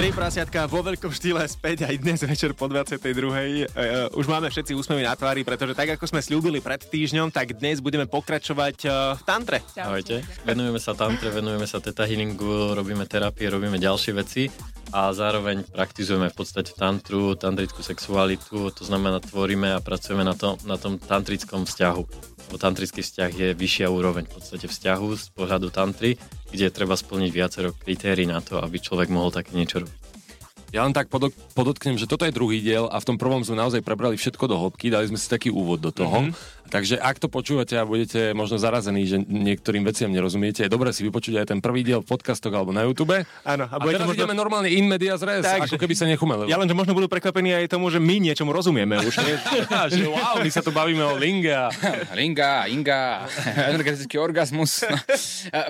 Tri prasiatka vo veľkom štýle späť aj dnes večer po 22. Uh, už máme všetci úsmevy na tvári, pretože tak ako sme slúbili pred týždňom, tak dnes budeme pokračovať uh, v tantre. Ahojte. Venujeme sa tantre, venujeme sa teta healingu, robíme terapie, robíme ďalšie veci a zároveň praktizujeme v podstate tantru, tantrickú sexualitu, to znamená tvoríme a pracujeme na, to, na tom tantrickom vzťahu. Lebo tantrický vzťah je vyššia úroveň v podstate vzťahu z pohľadu tantry, kde treba splniť viacero kritérií na to, aby človek mohol také niečo robiť. Ja len tak podok- podotknem, že toto je druhý diel a v tom prvom sme naozaj prebrali všetko do hĺbky, dali sme si taký úvod do toho. Mm-hmm. Takže ak to počúvate a budete možno zarazení, že niektorým veciam nerozumiete, je dobré si vypočuť aj ten prvý diel v podcastoch alebo na YouTube. Áno, a, a teraz možno... ideme normálne in media res, tak, ako keby sa nechumeli. Ja len, že možno budú prekvapení aj tomu, že my niečomu rozumieme už. Nie? že wow, my sa tu bavíme o linga. linga, inga, energetický orgazmus. No.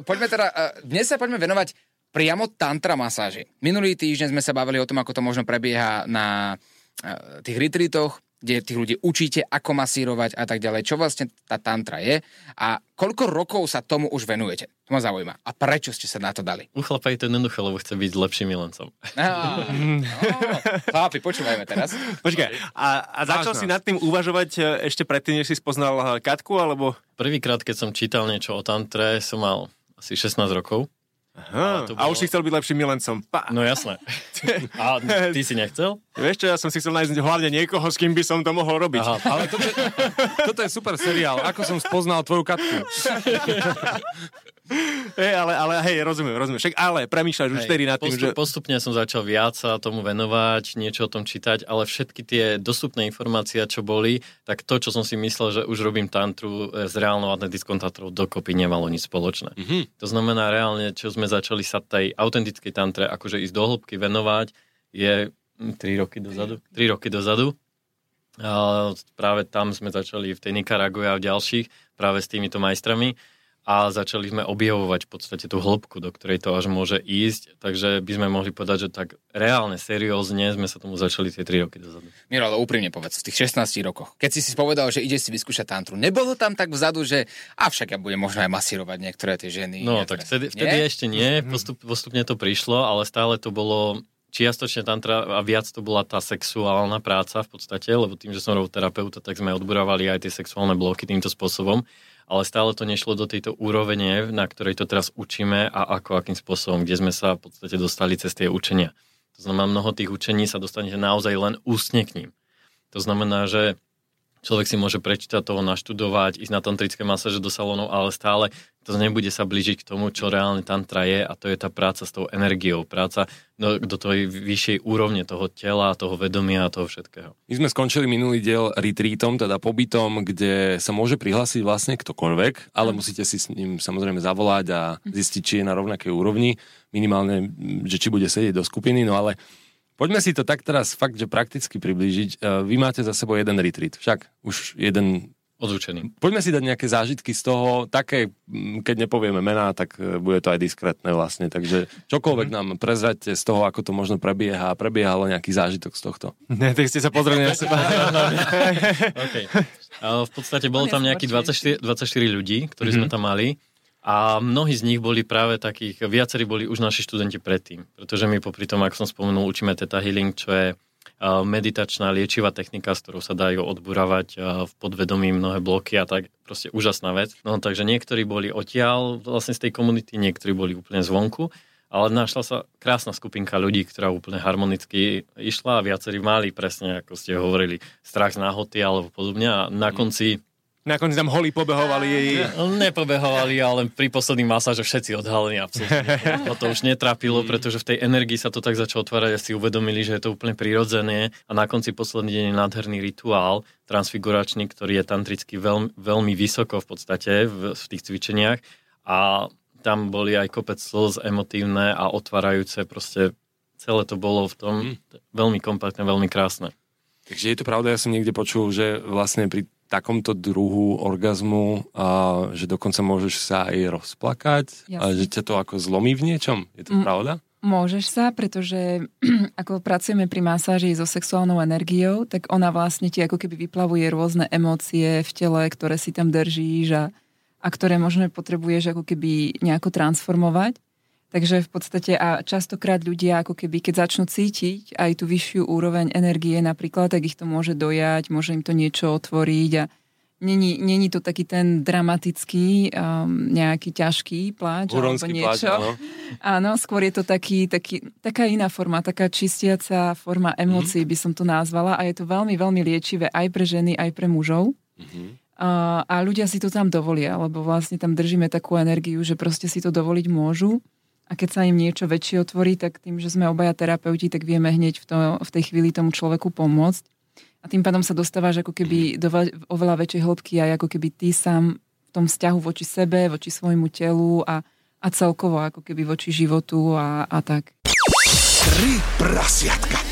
poďme teda, dnes sa poďme venovať priamo tantra masáži. Minulý týždeň sme sa bavili o tom, ako to možno prebieha na e, tých retreatoch, kde tých ľudí učíte, ako masírovať a tak ďalej, čo vlastne tá tantra je a koľko rokov sa tomu už venujete. To ma zaujíma. A prečo ste sa na to dali? U chlapa je to jednoduché, lebo chce byť lepším milencom. No, no, chlapi, počúvajme teraz. Počkaj, a, a začal Vážno. si nad tým uvažovať e, ešte predtým, než si spoznal e, Katku, alebo? Prvýkrát, keď som čítal niečo o tantre, som mal asi 16 rokov. Aha, bolo... A už si chcel byť lepším milencom. Pa. No jasné. A ty si nechcel? Vieš čo, ja som si chcel nájsť hlavne niekoho, s kým by som to mohol robiť. Aha, ale toto je, toto je super seriál. Ako som spoznal tvoju katku. Hej, ale, ale hej, rozumiem, rozumiem. Však ale premýšľaš už tedy nad tým, postup, že... Postupne som začal viac sa tomu venovať, niečo o tom čítať, ale všetky tie dostupné informácie, čo boli, tak to, čo som si myslel, že už robím tantru s reálnou atletickou tantrou, dokopy nemalo nič spoločné. Mm-hmm. To znamená reálne, čo sme začali sa tej autentickej tantre, akože ísť do hĺbky venovať, je 3 hm, roky dozadu. 3 roky dozadu. A práve tam sme začali v tej Nikaraguje a v ďalších, práve s týmito majstrami a začali sme objavovať v podstate tú hĺbku, do ktorej to až môže ísť, takže by sme mohli povedať, že tak reálne, seriózne sme sa tomu začali tie 3 roky dozadu. Miro, ale úprimne povedz, v tých 16 rokoch, keď si si povedal, že ide si vyskúšať tantru, nebolo tam tak vzadu, že avšak ja budem možno aj masírovať niektoré tie ženy? No, tak vtedy, vtedy ešte nie, mhm. postup, postupne to prišlo, ale stále to bolo čiastočne tantra a viac to bola tá sexuálna práca v podstate, lebo tým, že som robil terapeuta, tak sme odborovali aj tie sexuálne bloky týmto spôsobom ale stále to nešlo do tejto úrovene, na ktorej to teraz učíme a ako, akým spôsobom, kde sme sa v podstate dostali cez tie učenia. To znamená, mnoho tých učení sa dostanete naozaj len ústne k ním. To znamená, že Človek si môže prečítať toho, naštudovať, ísť na tantrické masáže do salónov, ale stále to nebude sa blížiť k tomu, čo reálne tantra je a to je tá práca s tou energiou, práca do, do tej vyššej úrovne toho tela, toho vedomia a toho všetkého. My sme skončili minulý diel retreatom, teda pobytom, kde sa môže prihlásiť vlastne ktokoľvek, ale musíte si s ním samozrejme zavolať a zistiť, či je na rovnakej úrovni, minimálne, že či bude sedieť do skupiny, no ale Poďme si to tak teraz fakt, že prakticky priblížiť. E, vy máte za sebou jeden retreat, však už jeden Odúčený. Poďme si dať nejaké zážitky z toho, také, keď nepovieme mená, tak e, bude to aj diskrétne vlastne, takže čokoľvek mm-hmm. nám prezrate z toho, ako to možno prebieha a prebiehalo nejaký zážitok z tohto. Ne, tak ste sa pozreli na seba. okay. V podstate bolo tam nejakých 24, 24 ľudí, ktorí mm-hmm. sme tam mali a mnohí z nich boli práve takých, viacerí boli už naši študenti predtým, pretože my popri tom, ako som spomenul, učíme Theta Healing, čo je meditačná liečivá technika, s ktorou sa dajú odburávať v podvedomí mnohé bloky a tak proste úžasná vec. No takže niektorí boli odtiaľ vlastne z tej komunity, niektorí boli úplne zvonku, ale našla sa krásna skupinka ľudí, ktorá úplne harmonicky išla a viacerí mali presne, ako ste hovorili, strach z náhoty alebo podobne. A na konci Nakoniec tam holí pobehovali. Nepobehovali, ale pri posledných masážoch všetci odhalení absolútne. To, to už netrapilo, pretože v tej energii sa to tak začalo otvárať a si uvedomili, že je to úplne prirodzené a na konci posledný deň je nádherný rituál transfiguračný, ktorý je tantricky veľmi, veľmi vysoko v podstate v, v tých cvičeniach a tam boli aj kopec slz emotívne a otvárajúce, proste celé to bolo v tom mm. veľmi kompaktné, veľmi krásne. Takže je to pravda, ja som niekde počul, že vlastne pri takomto druhu orgazmu, a, že dokonca môžeš sa aj rozplakať a Jasne. že ťa to ako zlomí v niečom? Je to Mm. pravda? Môžeš sa, pretože ako pracujeme pri masáži so sexuálnou energiou, tak ona vlastne ti ako keby vyplavuje rôzne emócie v tele, ktoré si tam držíš a, a ktoré možno potrebuješ ako keby nejako transformovať. Takže v podstate a častokrát ľudia ako keby, keď začnú cítiť aj tú vyššiu úroveň energie napríklad, tak ich to môže dojať, môže im to niečo otvoriť a není, není to taký ten dramatický, um, nejaký ťažký pláč alebo Huronský pláč, niečo. áno. Áno, skôr je to taký, taký, taká iná forma, taká čistiaca forma emócií by som to nazvala a je to veľmi, veľmi liečivé aj pre ženy, aj pre mužov. A, a ľudia si to tam dovolia, lebo vlastne tam držíme takú energiu, že proste si to dovoliť môžu. A keď sa im niečo väčšie otvorí, tak tým, že sme obaja terapeuti, tak vieme hneď v, to, v tej chvíli tomu človeku pomôcť. A tým pádom sa dostávaš ako keby do ve- oveľa väčšej hĺbky aj ako keby ty sám v tom vzťahu voči sebe, voči svojmu telu a, a celkovo ako keby voči životu a, a tak. Tri prasiatka.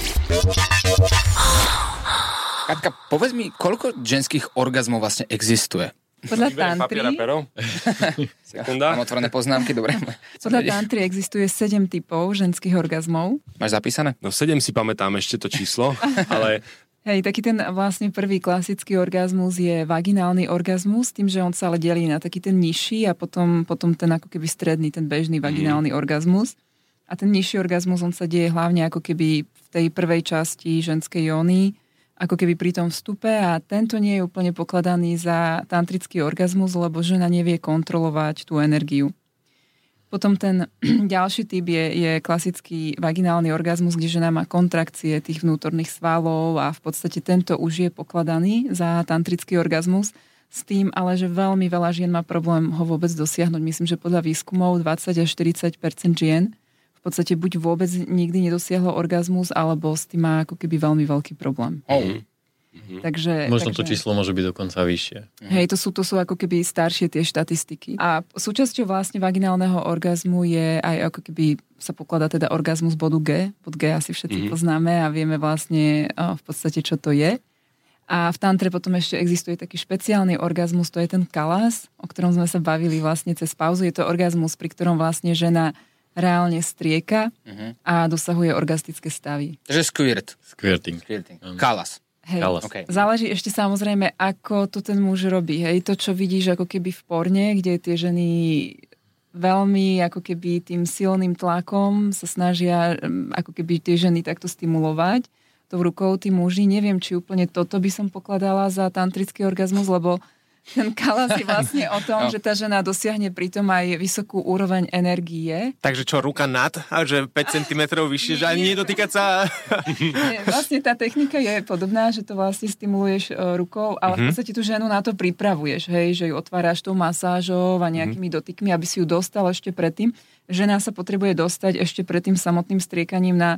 Katka, povedz mi, koľko ženských orgazmov vlastne existuje? Podľa tantry, pero. Sekunda. Mám otvorené poznámky, dobre. podľa tantry existuje 7 typov ženských orgazmov. Máš zapísané? No 7 si pamätám ešte to číslo, ale Hej, taký ten vlastne prvý klasický orgazmus je vaginálny orgazmus, tým, že on sa ale delí na taký ten nižší a potom, potom ten ako keby stredný, ten bežný vaginálny orgazmus. A ten nižší orgazmus, on sa deje hlavne ako keby v tej prvej časti ženskej jóny, ako keby pri tom vstupe a tento nie je úplne pokladaný za tantrický orgazmus, lebo žena nevie kontrolovať tú energiu. Potom ten ďalší typ je, je klasický vaginálny orgazmus, kde žena má kontrakcie tých vnútorných svalov a v podstate tento už je pokladaný za tantrický orgazmus. S tým ale, že veľmi veľa žien má problém ho vôbec dosiahnuť. Myslím, že podľa výskumov 20 až 40% žien v podstate buď vôbec nikdy nedosiahlo orgazmus, alebo s tým má ako keby veľmi veľký problém. Oh. Takže, Možno to takže... číslo môže byť dokonca vyššie. Hej, to sú, to sú ako keby staršie tie štatistiky. A súčasťou vlastne vaginálneho orgazmu je aj ako keby sa pokladá teda orgazmus bodu G. Bod G asi všetci mm-hmm. poznáme a vieme vlastne o, v podstate, čo to je. A v tantre potom ešte existuje taký špeciálny orgazmus, to je ten kalas, o ktorom sme sa bavili vlastne cez pauzu. Je to orgazmus, pri ktorom vlastne žena reálne strieka a dosahuje orgastické stavy. Takže squirt. Squirting. Squirting. Kalas. Hej. Kalas. Okay. Záleží ešte samozrejme, ako to ten muž robí. Hej, to, čo vidíš ako keby v porne, kde tie ženy veľmi ako keby tým silným tlakom sa snažia mm, ako keby tie ženy takto stimulovať tou rukou, tí muži. Neviem, či úplne toto by som pokladala za tantrický orgazmus, lebo ten kalas je vlastne o tom, No. že tá žena dosiahne pritom aj vysokú úroveň energie. Takže čo, ruka nad, a že 5 cm vyššie, že ani nedotýkať sa... Nie, Vlastne tá technika je podobná, že to vlastne stimuluješ e, rukou, ale v podstate tú ženu na to pripravuješ, hej, že ju otváraš tou masážou a nejakými dotykmi, aby si ju dostal ešte predtým. Žena sa potrebuje dostať ešte pred tým samotným striekaním na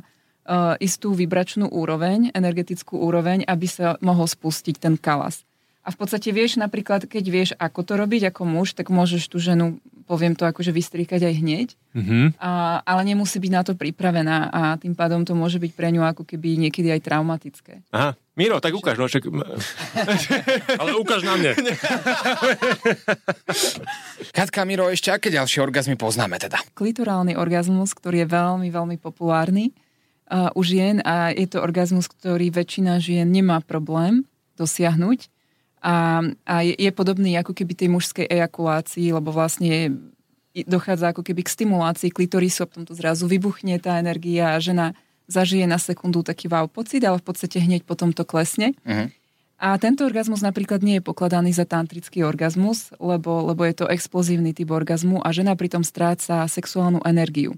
uh, istú vibračnú úroveň, energetickú úroveň, aby sa mohol spustiť ten kalas. A v podstate vieš napríklad, keď vieš, ako to robiť ako muž, tak môžeš tú ženu, poviem to akože vystriekať aj hneď, Mhm. a, ale nemusí byť na to pripravená a tým pádom to môže byť pre ňu ako keby niekedy aj traumatické. Aha, Miro, tak ukáž, no, čak... Ale ukáž na mne. Katka, Miro, ešte aké ďalšie orgazmy poznáme teda? Klitorálny orgazmus, ktorý je veľmi, veľmi populárny uh, u žien a je to orgazmus, ktorý väčšina žien nemá problém dosiahnuť a, a je, je podobný ako keby tej mužskej ejakulácii, lebo vlastne dochádza ako keby k stimulácii klitorisu a potom to zrazu vybuchne tá energia a žena zažije na sekundu taký wow pocit, ale v podstate hneď potom to klesne. Mhm. A tento orgazmus napríklad nie je pokladaný za tantrický orgazmus, lebo, lebo je to explozívny typ orgazmu a žena pritom stráca sexuálnu energiu.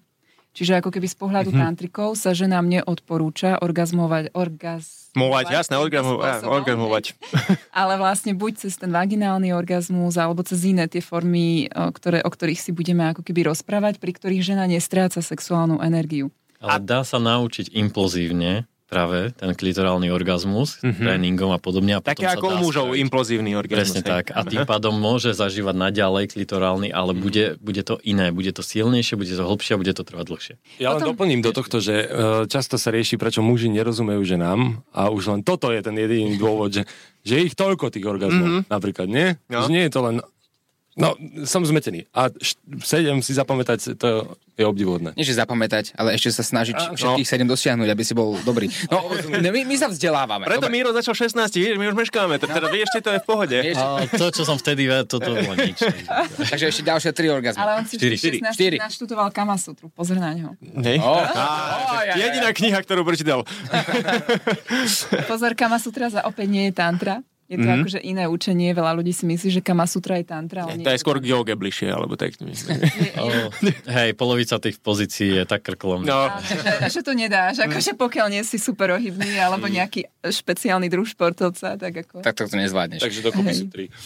Čiže ako keby z pohľadu mm-hmm. tantrikov sa ženám neodporúča orgazmovať, orgaz... Movať, jasné, orgazmovať. ale vlastne buď cez ten vaginálny orgazmus, alebo cez iné tie formy, o, ktoré, o ktorých si budeme ako keby rozprávať, pri ktorých žena nestráca sexuálnu energiu. Ale dá sa naučiť implozívne práve ten klitorálny orgazmus, mm-hmm. tréningom a podobne. A Také potom sa ako dá u mužov, spraviť. implozívny orgazmus. Presne hej. tak. A tým pádom môže zažívať naďalej klitorálny, ale bude, bude to iné. Bude to silnejšie, bude to hlbšie a bude to trvať dlhšie. Ja len doplním do tohto, že e, často sa rieši, prečo muži nerozumejú ženám a už len toto je ten jediný dôvod, že, že ich toľko tých orgazmov, mm-hmm. napríklad, nie? No. Že nie je to len... No, som zmetený. A sedem si zapamätať, to je obdivodné. Nie, že zapamätať, ale ešte sa snažiť no. všetkých sedem dosiahnuť, aby si bol dobrý. No, my, my sa vzdelávame. Preto Dobre. Miro začal 16, vieš, my už meškáme, teda vieš, to je v pohode. A to, čo som vtedy vedel, to, to bolo nič. takže ešte ďalšie tri orgazmy. Ale on si Štyri. v 16 Štyri. naštudoval Kamasutru, pozor na ňo. Hej. Oh. Oh, ja, ja, ja. Jediná kniha, ktorú prečítal. Pozor, Kamasutra za opäť nie je tantra. Je to mm-hmm. akože iné učenie, veľa ľudí si myslí, že Kamasutra je tantra. ale nie To je skôr k joge bližšie, alebo tak. myslím. Oh, hej, polovica tých pozícií je tak krklom. No, Áno, že, že to nedáš, akože pokiaľ nie si super ohybný alebo nejaký špeciálny druh športovca, tak ako... Tak to, to nezvládneš. Takže dokopy sú tri.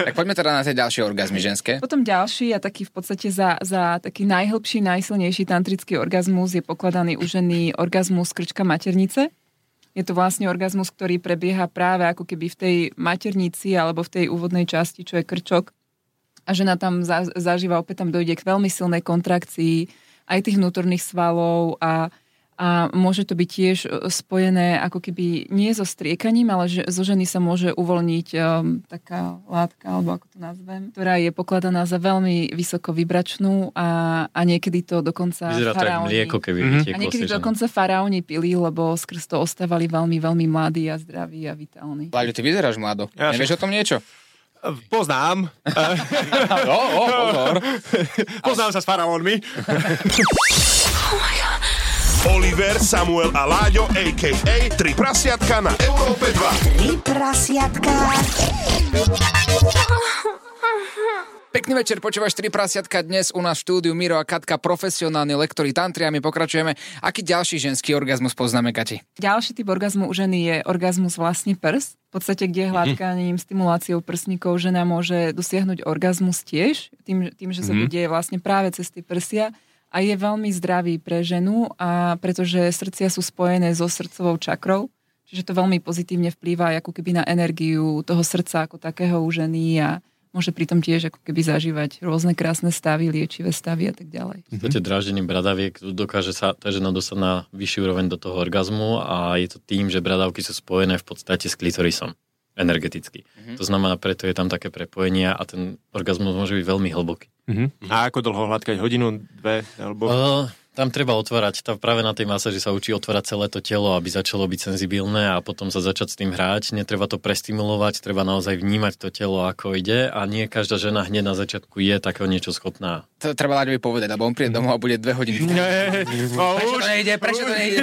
Tak poďme teda na tie ďalšie orgazmy ženské. Potom ďalší a taký v podstate za, za taký najhlbší, najsilnejší tantrický orgazmus je pokladaný u ženy orgazmus krčka maternice. Je to vlastne orgazmus, ktorý prebieha práve ako keby v tej maternici alebo v tej úvodnej časti, čo je krčok. A žena tam za, zažíva, opäť tam dojde k veľmi silnej kontrakcii aj tých vnútorných svalov a, a môže to byť tiež e, spojené ako keby nie so striekaním, ale že zo ženy sa môže uvoľniť um, taká látka, alebo ako to nazvem, ktorá je pokladaná za veľmi vysoko vybračnú a, a niekedy to dokonca Vyzerá faraóni- mlieko, keby Mhm. vytieklo a niekedy dokonca faraóni pili, lebo skrz to ostávali veľmi, veľmi mladí a zdraví a vitálni. Láďo, ty vyzeráš mlado. Ja Nevieš o tom niečo? poznám. No, oh, pozor. Poznám sa s faraónmi. Oliver, Samuel a Láďo, a.k.a. Tri prasiatka na Európe 2. Tri prasiatka. Pekný večer, počúvaš tri prasiatka dnes u nás v štúdiu Miro a Katka, profesionálni lektori tantri a my pokračujeme. Aký ďalší ženský orgazmus poznáme, Kati? Ďalší typ orgazmu u ženy je orgazmus vlastne prs. V podstate, kde hladkaním, stimuláciou prsníkov žena môže dosiahnuť orgazmus tiež, tým, tým že sa to deje vlastne práve cez tie prsia a je veľmi zdravý pre ženu, a pretože srdcia sú spojené so srdcovou čakrou, čiže to veľmi pozitívne vplýva ako keby na energiu toho srdca ako takého u ženy a môže pritom tiež ako keby zažívať rôzne krásne stavy, liečivé stavy a tak ďalej. V podstate dráždením bradaviek dokáže sa tá žena dostať na vyšší úroveň do toho orgazmu a je to tým, že bradavky sú spojené v podstate s klitorisom energeticky. Mm-hmm. To znamená, preto je tam také prepojenie a ten orgazmus môže byť veľmi hlboký. A ako dlho hladkať? Hodinu, dve? Alebo... Uh, tam treba otvárať, tam práve na tej masáži sa učí otvárať celé to telo, aby začalo byť senzibilné a potom sa začať s tým hrať. Netreba to prestimulovať, treba naozaj vnímať to telo, ako ide a nie každá žena hneď na začiatku je takého niečo schopná. To treba Láďovi povedať, lebo on príde domov a bude dve hodiny. Nie, no, Prečo už, to nejde? Prečo to nejde?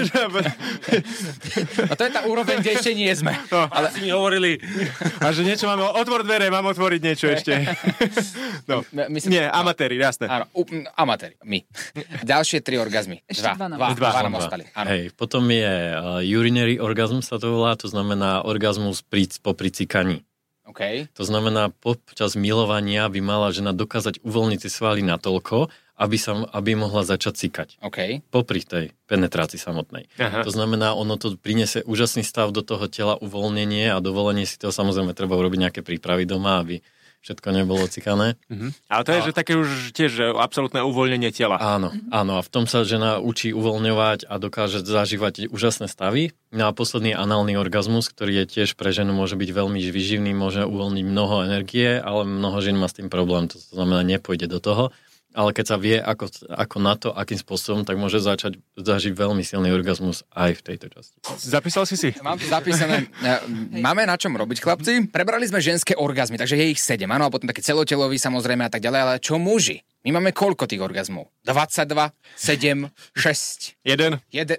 A to je tá úroveň, kde ešte nie sme. Ale si mi hovorili, A že niečo máme, otvor dvere, mám otvoriť niečo ešte. No. My- myslím- Nie, amatéri, jasné. Áno, amatéri, my. Ďalšie tri orgazmy. Ešte dva Dva, ostali. dva, Dva. nám ostali. Áno. Hej, potom je uh, urinary orgasm sa to volá, to znamená orgazmus pri, po pricikaní. OK. To znamená, počas milovania by mala žena dokázať uvoľniť tie svaly natoľko, aby, sa, aby mohla začať cikať. OK. Popri tej penetrácii samotnej. Aha. To znamená, ono to priniesie úžasný stav do toho tela, uvoľnenie a dovolenie si toho samozrejme treba urobiť nejaké prípravy doma, aby všetko nebolo cikané. Ale to je, že také už tiež že absolútne uvoľnenie tela. Áno, áno. A v tom sa žena učí uvoľňovať a dokáže zažívať úžasné stavy. No a posledný análny orgazmus, ktorý je tiež pre ženu môže byť veľmi výživný, môže uvoľniť mnoho energie, ale mnoho žien má s tým problém. To znamená, nepôjde do toho. Ale keď sa vie, ako, ako na to, akým spôsobom, tak môže začať zažiť veľmi silný orgazmus aj v tejto časti. Zapísal si si? Mám zapísané. Máme na čom robiť, chlapci. Prebrali sme ženské orgazmy, takže je ich 7, áno, a potom také celotelový samozrejme a tak ďalej, ale čo muži? My máme koľko tých orgazmov? 22, 7, 6, Jeden? 1.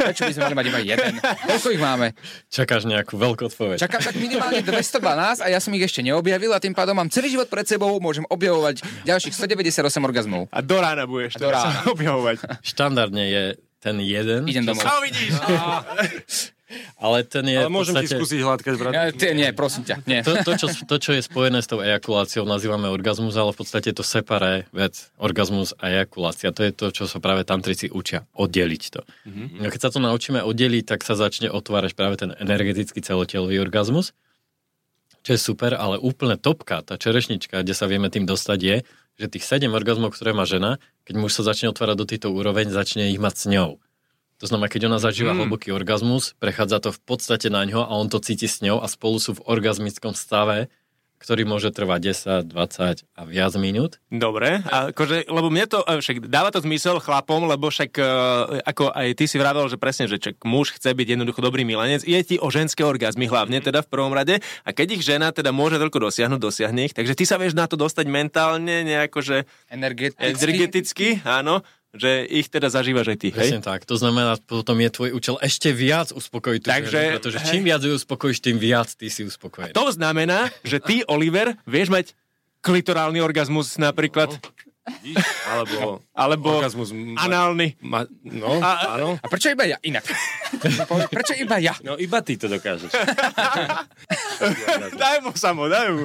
Prečo by sme mali mať iba jeden? Koľko ich máme? Čakáš nejakú veľkú odpoveď. Čakám tak minimálne 212 a ja som ich ešte neobjavil a tým pádom mám celý život pred sebou, môžem objavovať ďalších 198 orgazmov. A do rána budeš do teraz rána. sa objavovať. Štandardne je ten jeden. Idem domov. A vidíš? Ale ten je Ale môžem ti podstate... skúsiť hladkať, brat. Ja, ty, nie, prosím ťa, nie. To, to, čo, to, čo je spojené s tou ejakuláciou, nazývame orgazmus, ale v podstate je to separé vec. Orgazmus a ejakulácia. To je to, čo sa práve tantrici učia. Oddeliť to. Mm-hmm. Keď sa to naučíme oddeliť, tak sa začne otvárať práve ten energetický celotelový orgazmus, čo je super, ale úplne topka, tá čerešnička, kde sa vieme tým dostať je, že tých 7 orgazmov, ktoré má žena, keď muž sa začne otvárať do tejto úroveň, začne ich mať s ňou. To znamená, keď ona zažíva mm. hlboký orgazmus, prechádza to v podstate na ňo a on to cíti s ňou a spolu sú v orgazmickom stave, ktorý môže trvať 10, 20 a viac minút. Dobre, a akože, lebo mne to, e, však dáva to zmysel chlapom, lebo však e, ako aj ty si vravel, že presne, že čak muž chce byť jednoducho dobrý milenec, je ti o ženské orgazmy hlavne teda v prvom rade a keď ich žena teda môže toľko dosiahnuť, dosiahne ich, takže ty sa vieš na to dostať mentálne nejako, že Energeticky. energeticky, áno, že ich teda zažívaš aj ty, hej? Presne tak. To znamená, potom je tvoj účel ešte viac uspokojiť tú Takže- ženu, pretože čím viac ju uspokojíš, tým viac ty si uspokojený. To znamená, že ty, Oliver, vieš mať klitorálny orgazmus napríklad, Alebo alebo orgazmus. ma- análny. Ma, no, A- áno. A prečo iba ja? Inak. Prečo iba ja? No iba ty to dokážeš. Daj mu samo, daj mu.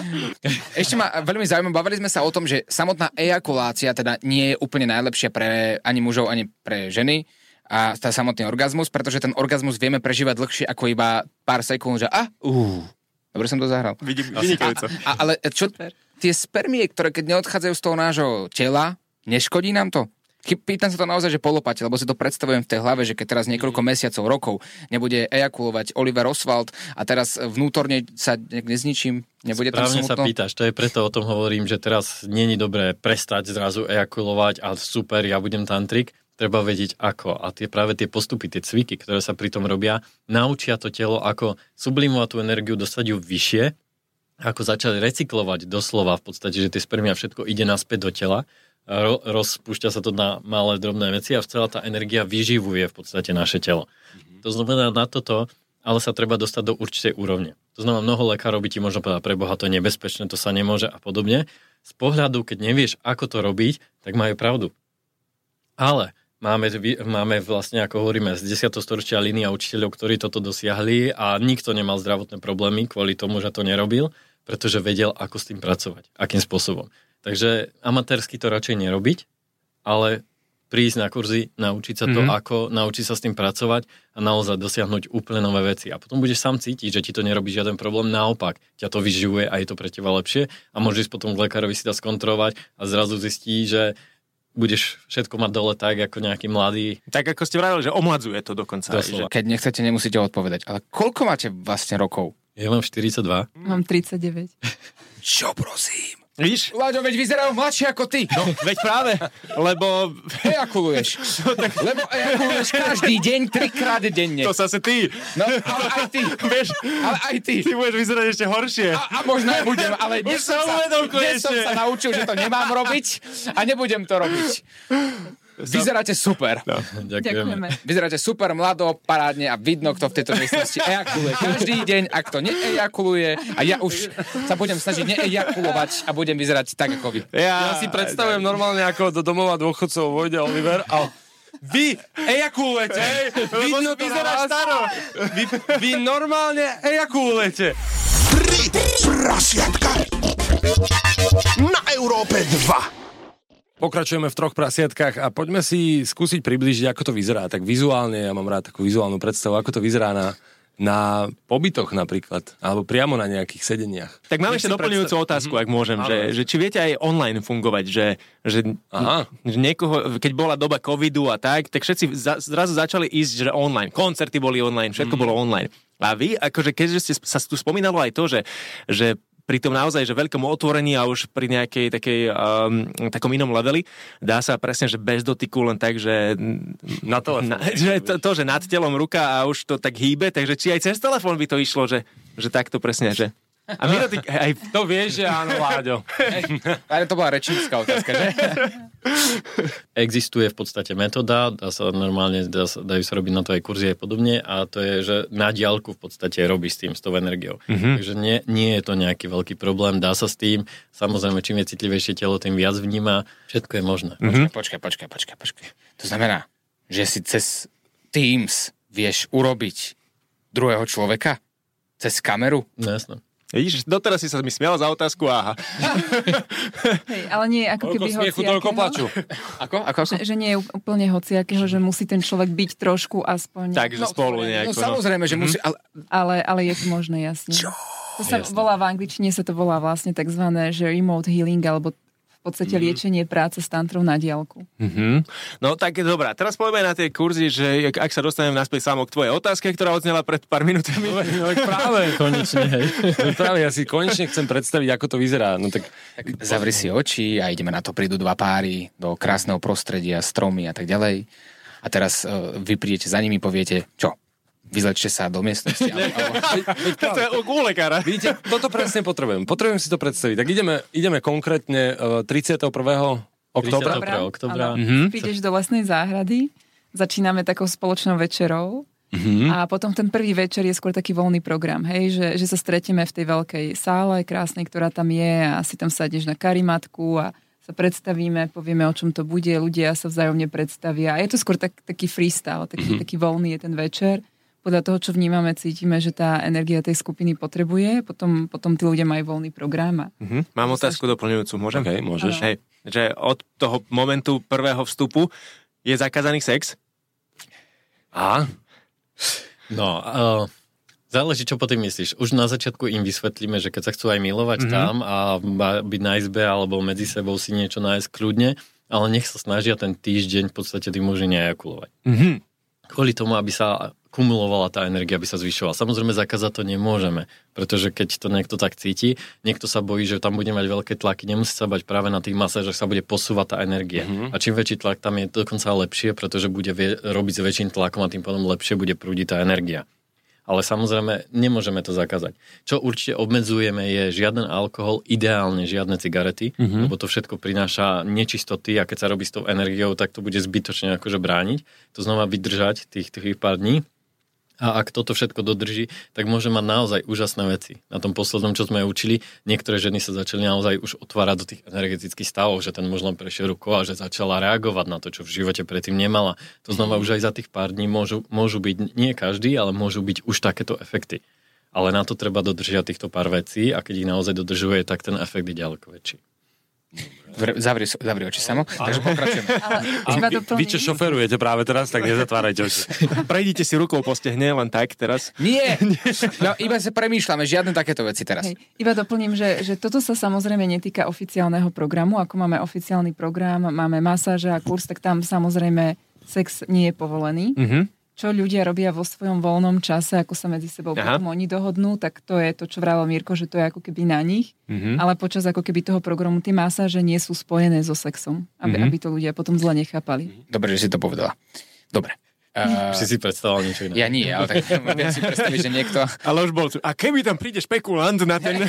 Ešte ma veľmi zaujímavé, bavili sme sa o tom, že samotná ejakulácia teda nie je úplne najlepšia pre ani mužov, ani pre ženy a tá samotný orgazmus, pretože ten orgazmus vieme prežívať dlhšie ako iba pár sekúnd, že a, uh, dobre som to zahral. Vidím, vynikajúco. A, ale čo, tie spermie, ktoré keď neodchádzajú z toho nášho tela, neškodí nám to? Pýtam sa to naozaj, že polopate, lebo si to predstavujem v tej hlave, že keď teraz niekoľko mesiacov, rokov nebude ejakulovať Oliver Oswald a teraz vnútorne sa ne- nezničím, nebude tam Správne sa smutno. pýtaš, to je preto o tom hovorím, že teraz není dobré prestať zrazu ejakulovať a super, ja budem tantrik. Treba vedieť ako. A tie práve tie postupy, tie cviky, ktoré sa pri tom robia, naučia to telo, ako sublimovať tú energiu, dostať ju vyššie, ako začať recyklovať doslova v podstate, že tie spermia všetko ide naspäť do tela, ro- rozpúšťa sa to na malé drobné veci a celá tá energia vyživuje v podstate naše telo. To znamená na toto, ale sa treba dostať do určitej úrovne. To znamená, mnoho lekárov by ti možno povedať, pre Boha to je nebezpečné, to sa nemôže a podobne. Z pohľadu, keď nevieš, ako to robiť, tak majú pravdu. Ale máme, máme vlastne, ako hovoríme, z 10. storočia línia učiteľov, ktorí toto dosiahli a nikto nemal zdravotné problémy kvôli tomu, že to nerobil, pretože vedel, ako s tým pracovať, akým spôsobom. Takže amatérsky to radšej nerobiť, ale prísť na kurzy, naučiť sa to, Mhm. mm-hmm. ako, naučiť sa s tým pracovať a naozaj dosiahnuť úplne nové veci. A potom budeš sám cítiť, že ti to nerobí žiaden problém, naopak, ťa to vyživuje a je to pre teba lepšie a môžeš potom k lekárovi si to skontrolovať a zrazu zistí, že budeš všetko mať dole tak, ako nejaký mladý. Tak ako ste vravili, že omladzuje to dokonca. aj, Doslova. že- Keď nechcete, nemusíte odpovedať. Ale koľko máte vlastne rokov? Ja mám 42. Mám 39. Čo prosím? Vidíš? Láďo, veď vyzerajú mladšie ako ty. No, Veď práve, lebo ejakuluješ. Lebo ejakuluješ každý deň, trikrát denne. to zase ty. No, ale aj ty. Vieš, Ale aj ty. ty budeš vyzerať ešte horšie. A, a možno aj budem, ale dnes, Už sa som, sa, uvedom dnes som sa naučil, že to nemám robiť a nebudem to robiť. Vyzeráte super. No. Ďakujeme. Vyzeráte super, mlado, parádne a vidno, kto v tejto miestnosti ejakuluje každý deň. Ak to neejakuluje a ja už sa budem snažiť neejakulovať a budem vyzerať tak, ako vy. Ja si predstavujem normálne, ako do domova dôchodcov vojde Oliver a vy ejakulujete, vidno to vyzeráš staro. Vy, vy normálne ejakulujete. Tri prasiatka na Európe 2. Pokračujeme v troch prasiatkách a poďme si skúsiť približiť, ako to vyzerá. Tak vizuálne, ja mám rád takú vizuálnu predstavu, ako to vyzerá na, na pobytoch napríklad, alebo priamo na nejakých sedeniach. Tak mám ešte doplňujúcu predstav- otázku, ak môžem, že, že či viete aj online fungovať, že, že, Aha. že niekoho, keď bola doba covidu a tak, tak všetci za, zrazu začali ísť, že online. Koncerty boli online, všetko Mhm. bolo online. A vy, akože keďže ste, sa tu spomínalo aj to, že, že pri tom naozaj, že veľkom otvorení a už pri nejakej takej, um, takom inom leveli, dá sa presne, že bez dotyku, len tak, že, Na telefón. na, že to, to, že nad telom ruka a už to tak hýbe, takže či aj cez telefón by to išlo, že, že takto presne, že... A my dotyk, aj To vieš, že áno, Láďo. Ale to bola rečnícka otázka, že? Existuje v podstate metóda, dá sa normálne, dá sa, dajú sa robiť na to aj kurzy a podobne a to je, že na diálku v podstate robí s tým, s tou energiou. Mm-hmm. Takže nie, nie je to nejaký veľký problém, dá sa s tým. Samozrejme, čím je citlivejšie telo, tým viac vníma. Všetko je možné. Počkaj, počkaj, počkaj, počkaj, počkaj. To znamená, že si cez Teams vieš urobiť druhého človeka? Cez kameru? No jasné. Vidíš, doteraz si sa mi smial za otázku, aha. Hej, ale nie ako keby smiechu, toľko plaču. Ako? Ako? ako? Že, že nie je úplne hociakého, že musí ten človek byť trošku aspoň... Takže spolu nejako. No samozrejme, že musí... Ale, Ale, ale je to možné, jasne. Čo? To sa Jasné. volá v angličtine, sa to volá vlastne takzvané, že remote healing, alebo v podstate liečenie práce s tantrou na diálku. Mhm. No tak dobrá, teraz poďme na tie kurzy, že ak sa dostanem naspäť samo k tvojej otázke, ktorá odznela pred pár minútami. No tak práve. Konečne, hej. No práve, ja si konečne chcem predstaviť, ako to vyzerá. No tak Zavri si oči a ideme na to. Prídu dva páry do krásneho prostredia, stromy a tak ďalej. A teraz uh, vy prídete za nimi, poviete, čo? Vyzlečte sa do miestnosti. To je u lekára. Vidíte, toto presne potrebujem. Potrebujem si to predstaviť. Tak ideme, ideme konkrétne uh, 31. oktobra. 31. oktobra. Mhm. Prídeš do lesnej záhrady, začíname takou spoločnou večerou Mhm. a potom ten prvý večer je skôr taký voľný program, hej, že, že sa stretieme v tej veľkej sále krásnej, ktorá tam je a si tam sadneš na karimatku a sa predstavíme, povieme, o čom to bude, ľudia sa vzájomne predstavia. A je to skôr tak, taký freestyle, taký, Mhm. taký voľný je ten večer. Podľa toho, čo vnímame, cítime, že tá energia tej skupiny potrebuje, potom, potom tí ľudia majú voľný program. A Mhm. Mám otázku doplňujúcu, môžem? OK, môžeš. Hej, že od toho momentu prvého vstupu je zakázaný sex? A? No, uh, záleží, čo po tým myslíš. Už na začiatku im vysvetlíme, že keď sa chcú aj milovať mm-hmm. tam a byť na izbe alebo medzi sebou si niečo nájsť kľudne, ale nech sa snažia ten týždeň v podstate tí muži nejakulovať. Mhm. Kvôli tomu, aby sa kumulovala tá energia, aby sa zvyšovala. Samozrejme, zakázať to nemôžeme, pretože keď to niekto tak cíti, niekto sa bojí, že tam bude mať veľké tlaky, nemusí sa bať práve na tých masážach, sa bude posúvať tá energia. Mm-hmm. A čím väčší tlak tam je dokonca lepšie, pretože bude vie, robiť s väčším tlakom a tým pádom lepšie bude prúdiť tá energia. Ale samozrejme, nemôžeme to zakázať. Čo určite obmedzujeme je žiaden alkohol, ideálne žiadne cigarety, mm-hmm. lebo to všetko prináša nečistoty a keď sa robí s tou energiou, tak to bude zbytočne akože brániť. To znova vydržať tých, tých pár dní. A ak toto všetko dodrží, tak môže mať naozaj úžasné veci. Na tom poslednom, čo sme učili, niektoré ženy sa začali naozaj už otvárať do tých energetických stavov, že ten muž len prešiel rukou a že začala reagovať na to, čo v živote predtým nemala. To znamená, už aj za tých pár dní môžu, môžu byť, nie každý, ale môžu byť už takéto efekty. Ale na to treba dodržiať týchto pár vecí a keď ich naozaj dodržuje, tak ten efekt je ďaleko väčší. Vr- Zavri, zavri oči samo. Takže pokračujeme. Ale vy, vy, čo šoferujete práve teraz, tak nezatvárajte oči. Prejdite si rukou po stehne, len tak teraz. Nie! No, iba sa premýšľame, žiadne takéto veci teraz. Hej, iba doplním, že, že toto sa samozrejme netýka oficiálneho programu. Ako máme oficiálny program, máme masáže a kurz, tak tam samozrejme sex nie je povolený. Mhm. Čo ľudia robia vo svojom voľnom čase, ako sa medzi sebou Aha. potom oni dohodnú, tak to je to, čo vravel Mirko, že to je ako keby na nich. Mhm. Ale počas ako keby toho programu tie masáže nie sú spojené so sexom, aby, Mhm. aby to ľudia potom zle nechápali. Dobre, že si to povedala. Dobre. Uh, Si si predstavoval niečo iné. ja nie, ale tak viem si predstaviť, že niekto... Ale už bol tu. A keby tam príde špekulant na ten...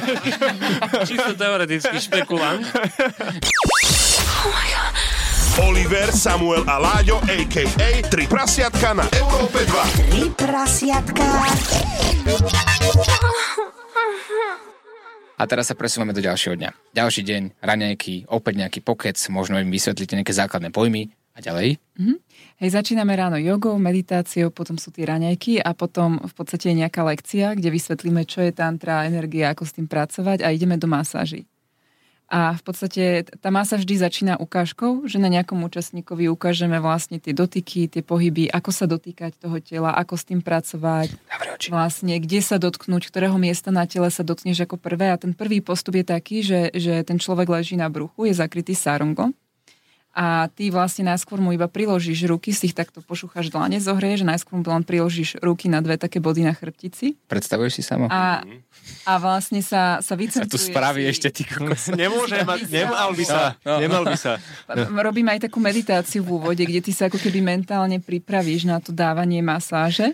Čisto teoretický špekulant. Oliver, Samuel a Láďo, a.k.a. Tri prasiatka na Európe 2. Tri prasiatka. A teraz sa presúvame do ďalšieho dňa. Ďalší deň, raňajky, opäť nejaký pokec, možno im vysvetlíte nejaké základné pojmy a ďalej. Hej, začíname ráno jogou, meditáciou, potom sú tie raňajky a potom v podstate je nejaká lekcia, kde vysvetlíme, čo je tantra, energia, ako s tým pracovať a ideme do masáží. A v podstate tá masáž vždy začína ukážkou, že na nejakom účastníkovi ukážeme vlastne tie dotyky, tie pohyby, ako sa dotýkať toho tela, ako s tým pracovať, vlastne kde sa dotknúť, ktorého miesta na tele sa dotkneš ako prvé. A ten prvý postup je taký, že, že ten človek leží na bruchu, je zakrytý sarongom a ty vlastne najskôr mu iba priložíš ruky, si ich takto pošúchaš dlane, zohrieš, najskôr mu len priložíš ruky na dve také body na chrbtici Predstavuješ si samo? a, a vlastne sa, sa A vycentruješ. tu spraví si- ešte ty kokos. Nemôže mať, nemal by sa, No, no. nemal by sa. Robím aj takú meditáciu v úvode, kde ty sa ako keby mentálne pripravíš na to dávanie masáže.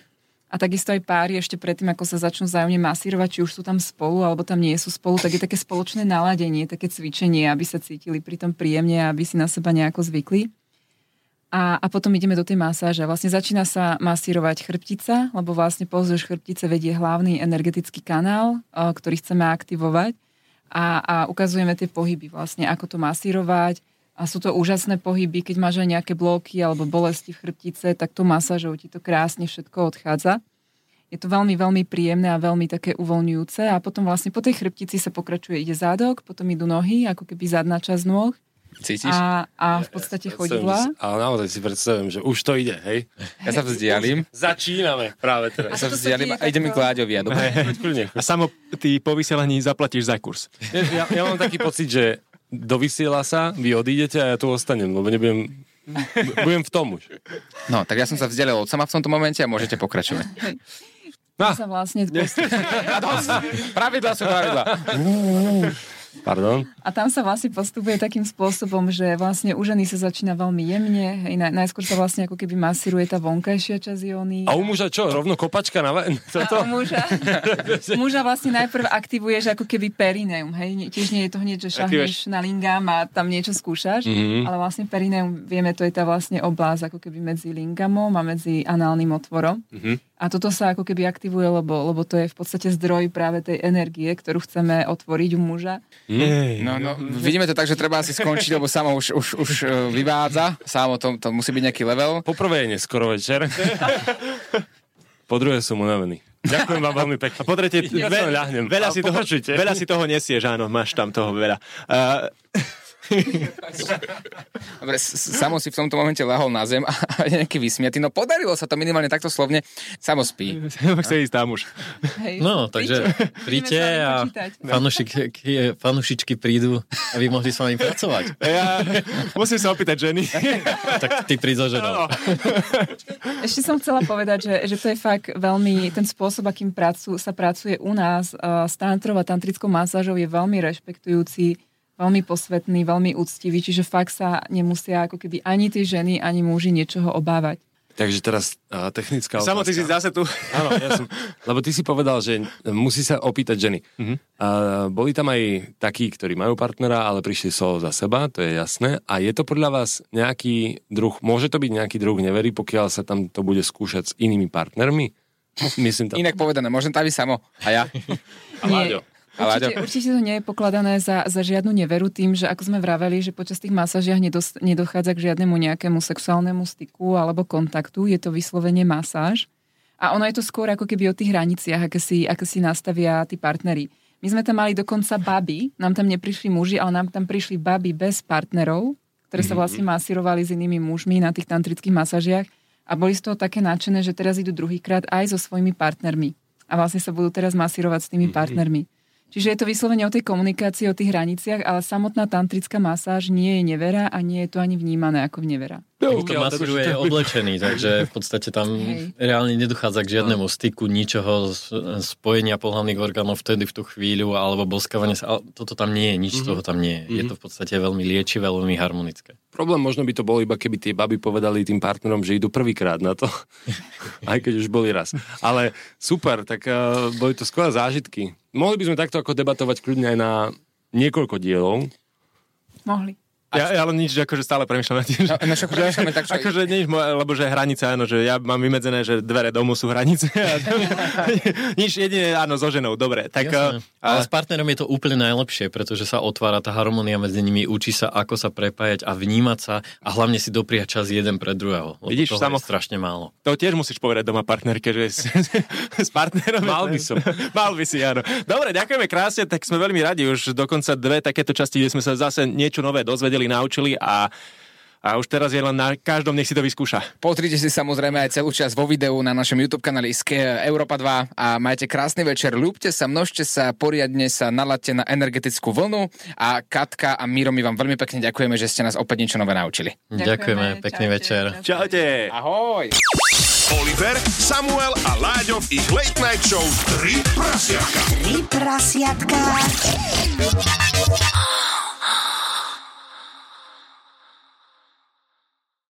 A takisto aj páry ešte predtým, ako sa začnú vzájomne masírovať, či už sú tam spolu, alebo tam nie sú spolu, tak je také spoločné naladenie, také cvičenie, aby sa cítili pri tom príjemne a aby si na seba nejako zvykli. A, a potom ideme do tej masáže. Vlastne začína sa masírovať chrbtica, lebo vlastne pozdĺž chrbtice vedie hlavný energetický kanál, eh, ktorý chceme aktivovať. A, a ukazujeme tie pohyby, vlastne ako to masírovať, A sú to úžasné pohyby, keď máš aj nejaké bloky alebo bolesti v chrbtice, tak to masážou ti to krásne všetko odchádza. Je to veľmi, veľmi príjemné a veľmi také uvoľňujúce a potom vlastne po tej chrbtici sa pokračuje, ide zádok, potom idú nohy, ako keby zadná časť nôh Cítiš? a, a v podstate chodidla. Ale naozaj si predstavujem, že už to ide, hej? Ja sa vzdialím. Začíname práve Ja teraz. sa to sa vzdialím a ideme k takto- Láďovi. A samo ty po vysielaní zaplatíš za kurz. Ja, ja mám taký pocit, že dovysiela sa, vy odídete a ja tu ostanem, lebo nebudem... Budem v tom už. No, tak ja som sa vzdialil od sama v tomto momente a môžete pokračovať. Ah, sa vlastne Pravidla sú pravidla. pardon. A tam sa vlastne postupuje takým spôsobom, že vlastne u ženy sa začína veľmi jemne, hej, naj- najskôr sa vlastne ako keby masíruje tá vonkajšia časť jóny. A u muža čo? Rovno kopačka na... va- A Toto? u muža, muža vlastne najprv aktivuješ ako keby perineum, hej, tiež nie je to hneď, že šahneš na lingám a tam niečo skúšaš, Mhm. ale vlastne perineum, vieme, to je tá vlastne oblasť ako keby medzi lingamom a medzi análnym otvorom. Mhm. A toto sa ako keby aktivuje, lebo, lebo to je v podstate zdroj práve tej energie, ktorú chceme otvoriť u muža. Hej. No, no, vidíme to tak, že treba asi skončiť, lebo samo už, už, už e, vyvádza. Samo to, to musí byť nejaký level. Poprvé je neskoro večer. Po druhé som unavený. Ďakujem vám veľmi pekne. A po tretie, Ja ve- veľa, si toho, veľa si toho nesieš, áno, máš tam toho veľa. Uh, Dobre, Samo si v tomto momente lahol na zem a je nejaký vysmiatý. No podarilo sa to minimálne takto slovne. Samo spí. chce ísť tam už. Hej. No, takže príďte a fanušik, fanušičky prídu, aby mohli s vami pracovať. Ja musím sa opýtať ženy. Tak ty príď so ženou. Ešte som chcela povedať, že, že to je fakt veľmi, ten spôsob, akým pracu, sa pracuje u nás uh, s tantrou a tantrickou masážou je veľmi rešpektujúci, veľmi posvetný, veľmi úctivý, čiže fakt sa nemusia ako keby ani tie ženy, ani muži niečoho obávať. Takže teraz uh, technická Samo ty si otázka. zase tu. Áno, ja som, lebo ty si povedal, že musí sa opýtať ženy. Uh-huh. Uh, boli tam aj takí, ktorí majú partnera, ale prišli solo za seba, to je jasné. A je to podľa vás nejaký druh, môže to byť nejaký druh neverí, pokiaľ sa tam to bude skúšať s inými partnermi? Myslím tam. Inak povedané, môžem tam samo. A ja? A Láďo. Určite, určite to nie je pokladané za, za žiadnu neveru tým, že ako sme vraveli, že počas tých masážiach nedos, nedochádza k žiadnemu nejakému sexuálnemu styku alebo kontaktu, je to vyslovene masáž. A ono je to skôr ako keby o tých hraniciach, aké si, aké si nastavia tí partneri. My sme tam mali dokonca baby, nám tam neprišli muži, ale nám tam prišli baby bez partnerov, ktoré sa vlastne masírovali s inými mužmi na tých tantrických masážiach a boli z toho také nadšené, že teraz idú druhýkrát aj so svojimi partnermi. A vlastne sa budú teraz masírovať s tými partnermi. Čiže je to vyslovene o tej komunikácii, o tých hraniciach, ale samotná tantrická masáž nie je nevera a nie je to ani vnímané ako nevera. Keď masíruje je oblečený, takže v podstate tam Hej. reálne nedochádza k žiadnemu styku, ničoho, spojenia pohľavných orgánov vtedy v tú chvíľu, alebo boskávanie sa, ale toto tam nie je, nič z toho tam nie je. Je to v podstate veľmi liečivé, veľmi harmonické. Problém možno by to bolo iba, keby tie baby povedali tým partnerom, že idú prvýkrát na to. Aj keď už boli raz. Ale super, tak uh, boli to skvelé zážitky. Mohli by sme takto ako debatovať kľudne aj na niekoľko dielov. Mohli. Ja, ja ale nič, že akože stále premýšľam nad tým, že, No, no však premýšľame tak, čo... akože nič, lebo že hranica, áno, že ja mám vymedzené, že dvere domu sú hranice. A, nič, jedine, áno, so ženou, dobre. Tak, uh, Ale s partnerom je to úplne najlepšie, pretože sa otvára tá harmonia medzi nimi, učí sa, ako sa prepájať a vnímať sa a hlavne si dopriať čas jeden pre druhého. Lebo Vidíš, toho samo- je strašne málo. To tiež musíš povedať doma partnerke, že s, s partnerom... Mal by som. Mal by si, áno. Dobre, ďakujeme krásne, tak sme veľmi radi. Už dokonca dve takéto časti, kde sme sa zase niečo nové dozvedeli, naučili a, a už teraz je len na každom, nech si to vyskúša. Pozrite si samozrejme aj celú časť vo videu na našom YouTube kanáli Ske Európa 2 a majte krásny večer. Ľúbte sa, množte sa, poriadne sa naladte na energetickú vlnu a Katka a Miro, my vám veľmi pekne ďakujeme, že ste nás opäť niečo nové naučili. Ďakujeme, pekný čaute. večer. Čaute. Ahoj! Oliver, Samuel a Láďo v ich Late Night Show 3 prasiatka. Tri prasiatka.